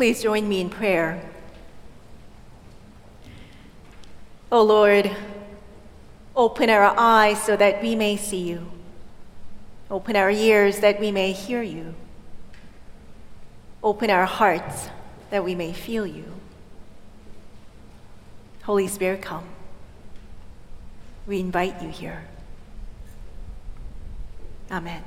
Please join me in prayer. O Lord, open our eyes so that we may see you. Open our ears that we may hear you. Open our hearts that we may feel you. Holy Spirit, come. We invite you here. Amen.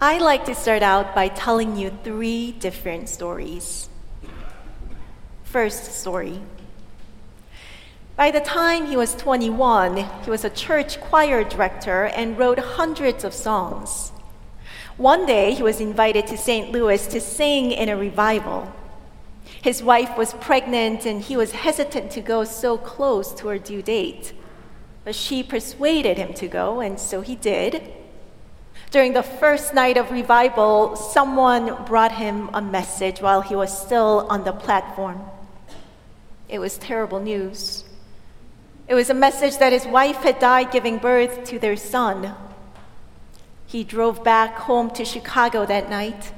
I like to start out by telling you three different stories. First story. By the time he was 21, he was a church choir director and wrote hundreds of songs. One day, he was invited to St. Louis to sing in a revival. His wife was pregnant and he was hesitant to go so close to her due date. But she persuaded him to go, and so he did. During the first night of revival, someone brought him a message while he was still on the platform. It was terrible news. It was a message that his wife had died giving birth to their son. He drove back home to Chicago that night.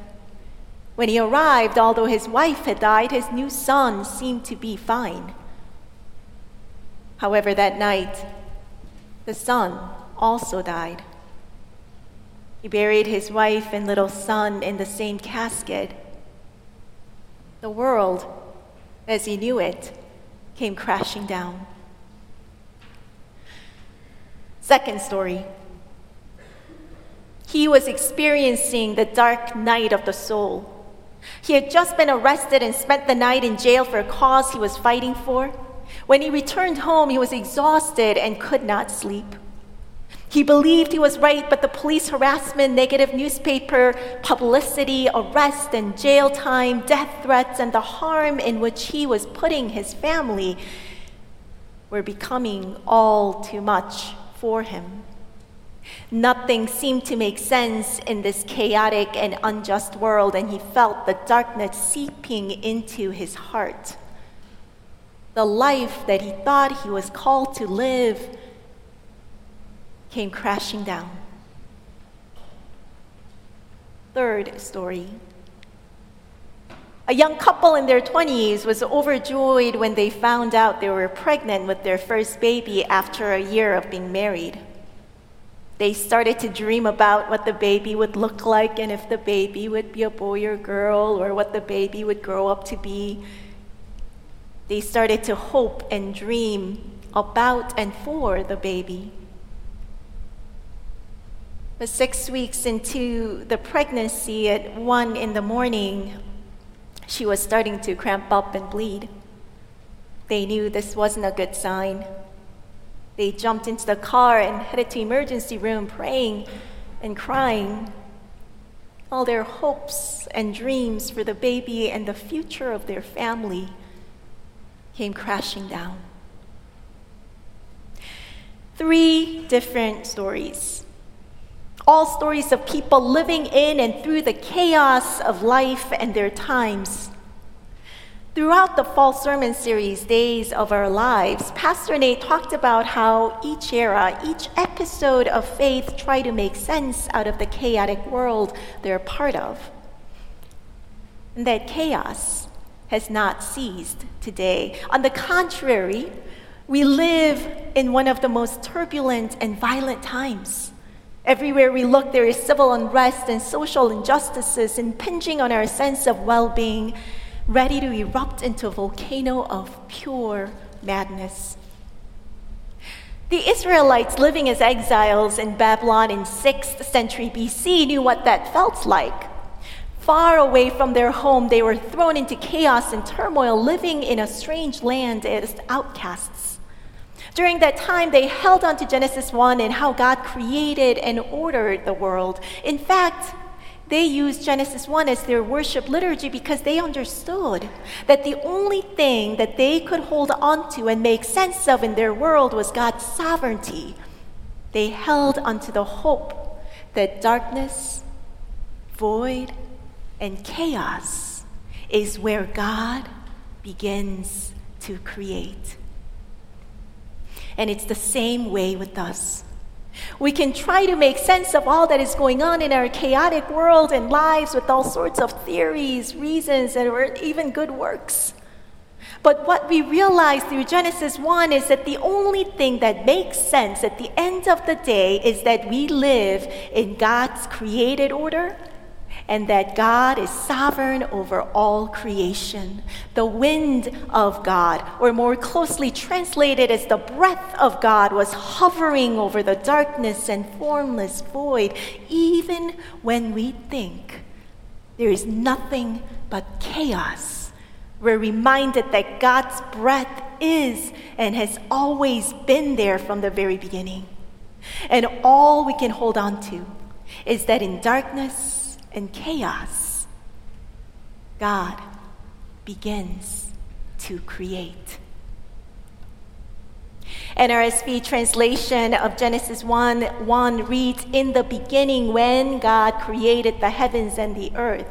When he arrived, although his wife had died, his new son seemed to be fine. However, that night, the son also died. He buried his wife and little son in the same casket. The world, as he knew it, came crashing down. Second story. He was experiencing the dark night of the soul. He had just been arrested and spent the night in jail for a cause he was fighting for. When he returned home, he was exhausted and could not sleep. He believed he was right, but the police harassment, negative newspaper publicity, arrest and jail time, death threats, and the harm in which he was putting his family were becoming all too much for him. Nothing seemed to make sense in this chaotic and unjust world, and he felt the darkness seeping into his heart. The life that he thought he was called to live came crashing down. Third story. A young couple in their 20s was overjoyed when they found out they were pregnant with their first baby after a year of being married. They started to dream about what the baby would look like and if the baby would be a boy or girl or what the baby would grow up to be. They started to hope and dream about and for the baby. Six weeks into the pregnancy, at one in the morning, she was starting to cramp up and bleed. They knew this wasn't a good sign. They jumped into the car and headed to emergency room praying and crying. All their hopes and dreams for the baby and the future of their family came crashing down. Three different stories all stories of people living in and through the chaos of life and their times. Throughout the fall sermon series, Days of Our Lives, Pastor Nate talked about how each era, each episode of faith try to make sense out of the chaotic world they're part of. And that chaos has not ceased today. On the contrary, we live in one of the most turbulent and violent times. Everywhere we look, there is civil unrest and social injustices impinging on our sense of well being, ready to erupt into a volcano of pure madness. The Israelites living as exiles in Babylon in 6th century BC knew what that felt like. Far away from their home, they were thrown into chaos and turmoil, living in a strange land as outcasts. During that time, they held on to Genesis 1 and how God created and ordered the world. In fact, they used Genesis 1 as their worship liturgy because they understood that the only thing that they could hold on to and make sense of in their world was God's sovereignty. They held onto the hope that darkness, void, and chaos is where God begins to create. And it's the same way with us. We can try to make sense of all that is going on in our chaotic world and lives with all sorts of theories, reasons, and even good works. But what we realize through Genesis 1 is that the only thing that makes sense at the end of the day is that we live in God's created order and that God is sovereign over all creation. The wind of God, or more closely translated as the breath of God, was hovering over the darkness and formless void, even when we think there is nothing but chaos. We're reminded that God's breath is and has always been there from the very beginning. And all we can hold on to is that in darkness, and chaos, God begins to create. NRSV translation of Genesis 1 1 reads, In the beginning, when God created the heavens and the earth.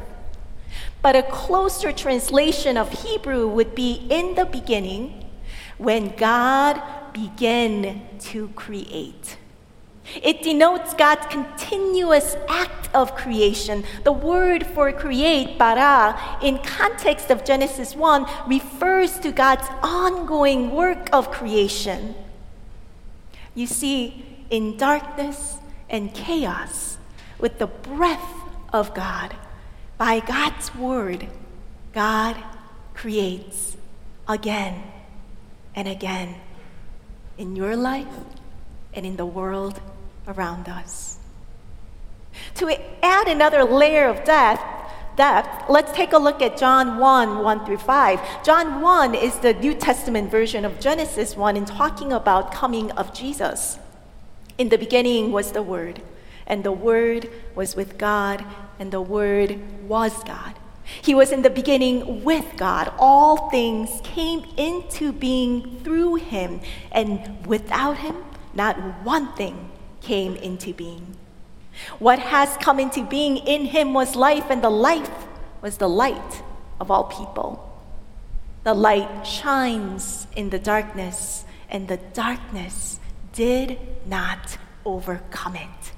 But a closer translation of Hebrew would be, In the beginning, when God began to create. It denotes God's continuous act of creation. The word for create, bara, in context of Genesis 1, refers to God's ongoing work of creation. You see, in darkness and chaos, with the breath of God, by God's word, God creates again and again in your life and in the world around us. To add another layer of depth, depth, let's take a look at John 1 1 through 5. John 1 is the New Testament version of Genesis 1 in talking about coming of Jesus. In the beginning was the Word, and the Word was with God, and the Word was God. He was in the beginning with God. All things came into being through him, and without him, not one thing came into being. What has come into being in him was life, and the life was the light of all people. The light shines in the darkness, and the darkness did not overcome it.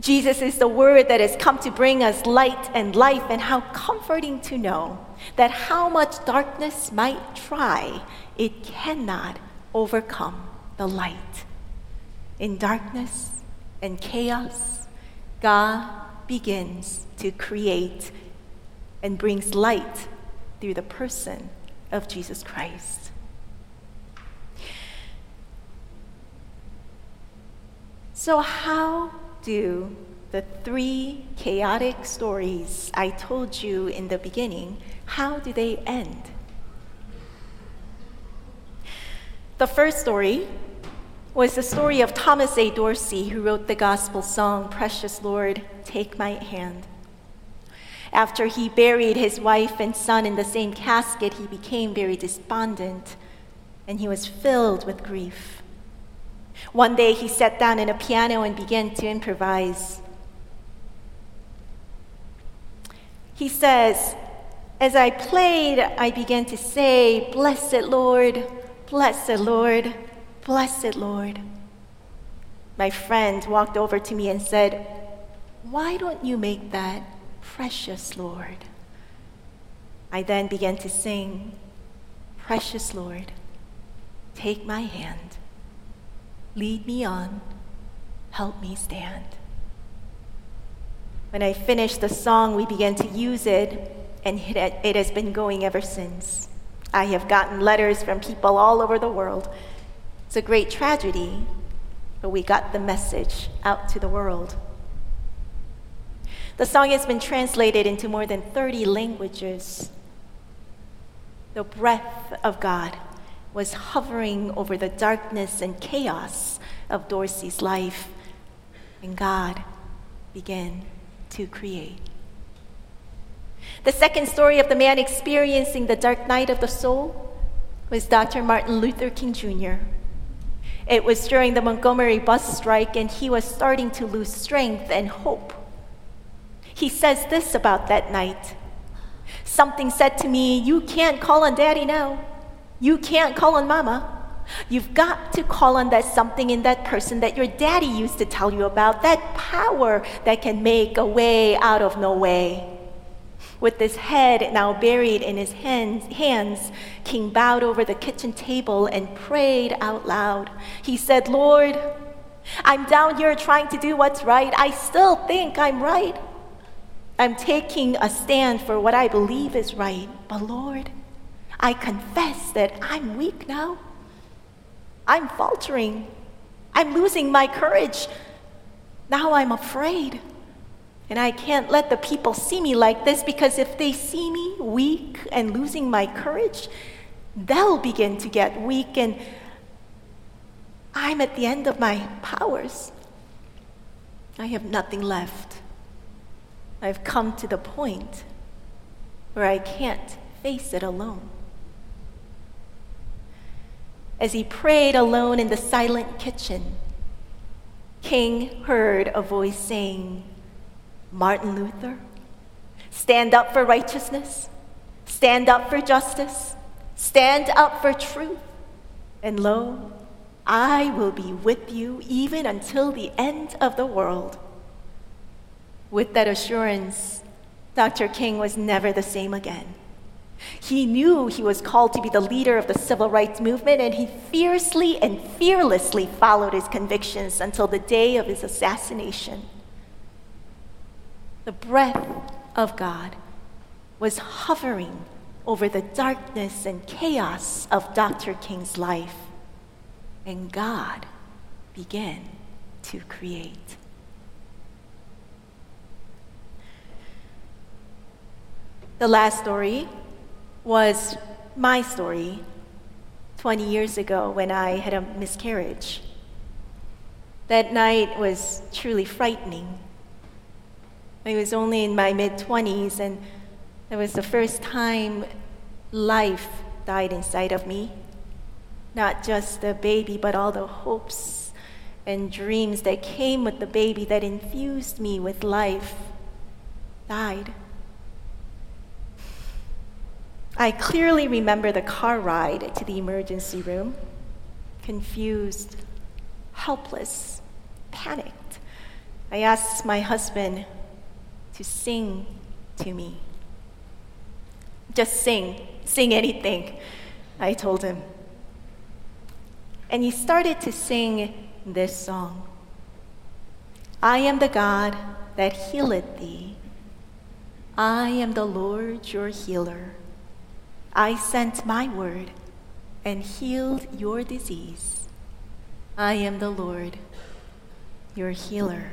Jesus is the word that has come to bring us light and life, and how comforting to know that how much darkness might try, it cannot overcome the light. In darkness and chaos, God begins to create and brings light through the person of Jesus Christ. So, how do the three chaotic stories I told you in the beginning, how do they end? The first story was the story of Thomas A. Dorsey, who wrote the gospel song, Precious Lord, Take My Hand. After he buried his wife and son in the same casket, he became very despondent and he was filled with grief. One day he sat down at a piano and began to improvise. He says, As I played, I began to say, Blessed Lord, blessed Lord. Blessed Lord. My friend walked over to me and said, Why don't you make that precious Lord? I then began to sing, Precious Lord, take my hand, lead me on, help me stand. When I finished the song, we began to use it, and it has been going ever since. I have gotten letters from people all over the world it's a great tragedy, but we got the message out to the world. The song has been translated into more than 30 languages. The breath of God was hovering over the darkness and chaos of Dorsey's life, and God began to create. The second story of the man experiencing the dark night of the soul was Dr. Martin Luther King Jr. It was during the Montgomery bus strike, and he was starting to lose strength and hope. He says this about that night Something said to me, You can't call on daddy now. You can't call on mama. You've got to call on that something in that person that your daddy used to tell you about, that power that can make a way out of no way. With his head now buried in his hands, King bowed over the kitchen table and prayed out loud. He said, Lord, I'm down here trying to do what's right. I still think I'm right. I'm taking a stand for what I believe is right. But Lord, I confess that I'm weak now. I'm faltering. I'm losing my courage. Now I'm afraid. And I can't let the people see me like this because if they see me weak and losing my courage, they'll begin to get weak and I'm at the end of my powers. I have nothing left. I've come to the point where I can't face it alone. As he prayed alone in the silent kitchen, King heard a voice saying, Martin Luther, stand up for righteousness, stand up for justice, stand up for truth, and lo, I will be with you even until the end of the world. With that assurance, Dr. King was never the same again. He knew he was called to be the leader of the civil rights movement, and he fiercely and fearlessly followed his convictions until the day of his assassination. The breath of God was hovering over the darkness and chaos of Dr. King's life, and God began to create. The last story was my story 20 years ago when I had a miscarriage. That night was truly frightening. I was only in my mid 20s, and it was the first time life died inside of me. Not just the baby, but all the hopes and dreams that came with the baby that infused me with life died. I clearly remember the car ride to the emergency room, confused, helpless, panicked. I asked my husband to sing to me. Just sing, sing anything, I told him. And he started to sing this song I am the God that healeth thee. I am the Lord your healer. I sent my word and healed your disease. I am the Lord, your healer.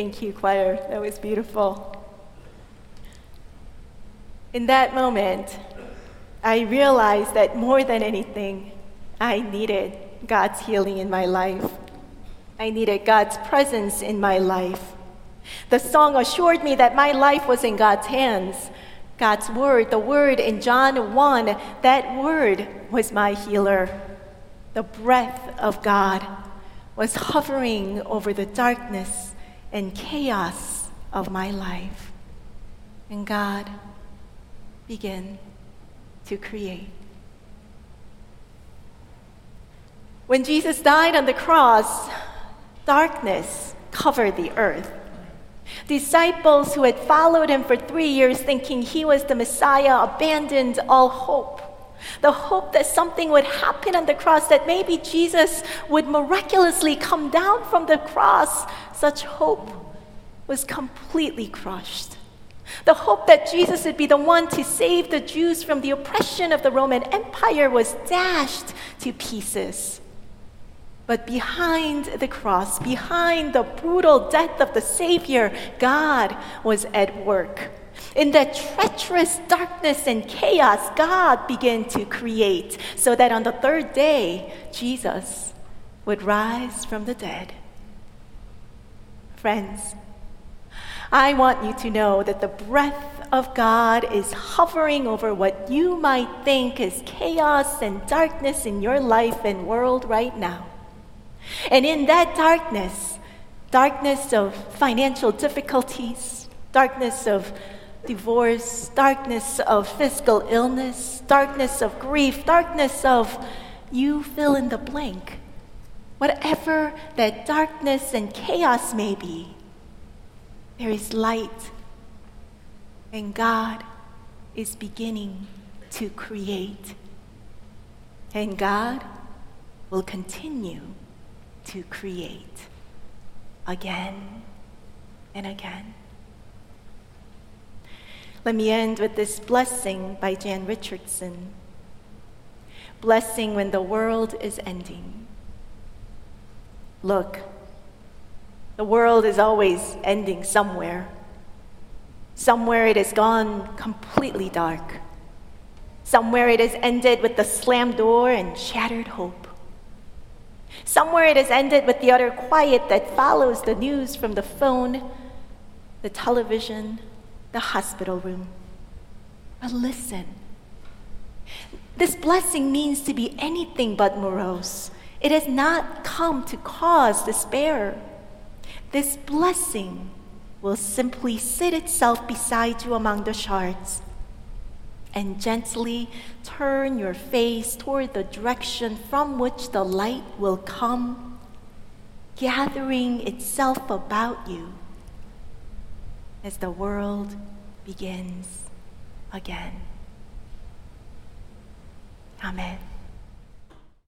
Thank you, choir. That was beautiful. In that moment, I realized that more than anything, I needed God's healing in my life. I needed God's presence in my life. The song assured me that my life was in God's hands. God's word, the word in John 1, that word was my healer. The breath of God was hovering over the darkness and chaos of my life. And God began to create. When Jesus died on the cross, darkness covered the earth. Disciples who had followed him for three years thinking he was the Messiah abandoned all hope. The hope that something would happen on the cross, that maybe Jesus would miraculously come down from the cross, such hope was completely crushed. The hope that Jesus would be the one to save the Jews from the oppression of the Roman Empire was dashed to pieces. But behind the cross, behind the brutal death of the Savior, God was at work. In that treacherous darkness and chaos, God began to create so that on the third day, Jesus would rise from the dead. Friends, I want you to know that the breath of God is hovering over what you might think is chaos and darkness in your life and world right now. And in that darkness, darkness of financial difficulties, darkness of divorce, darkness of physical illness, darkness of grief, darkness of you fill in the blank. Whatever that darkness and chaos may be, there is light. And God is beginning to create. And God will continue to create again and again. Let me end with this blessing by Jan Richardson. Blessing when the world is ending. Look, the world is always ending somewhere. Somewhere it has gone completely dark. Somewhere it has ended with the slammed door and shattered hope. Somewhere it has ended with the utter quiet that follows the news from the phone, the television, the hospital room. But listen, this blessing means to be anything but morose. It has not come to cause despair. This blessing will simply sit itself beside you among the shards and gently turn your face toward the direction from which the light will come, gathering itself about you as the world begins again. Amen.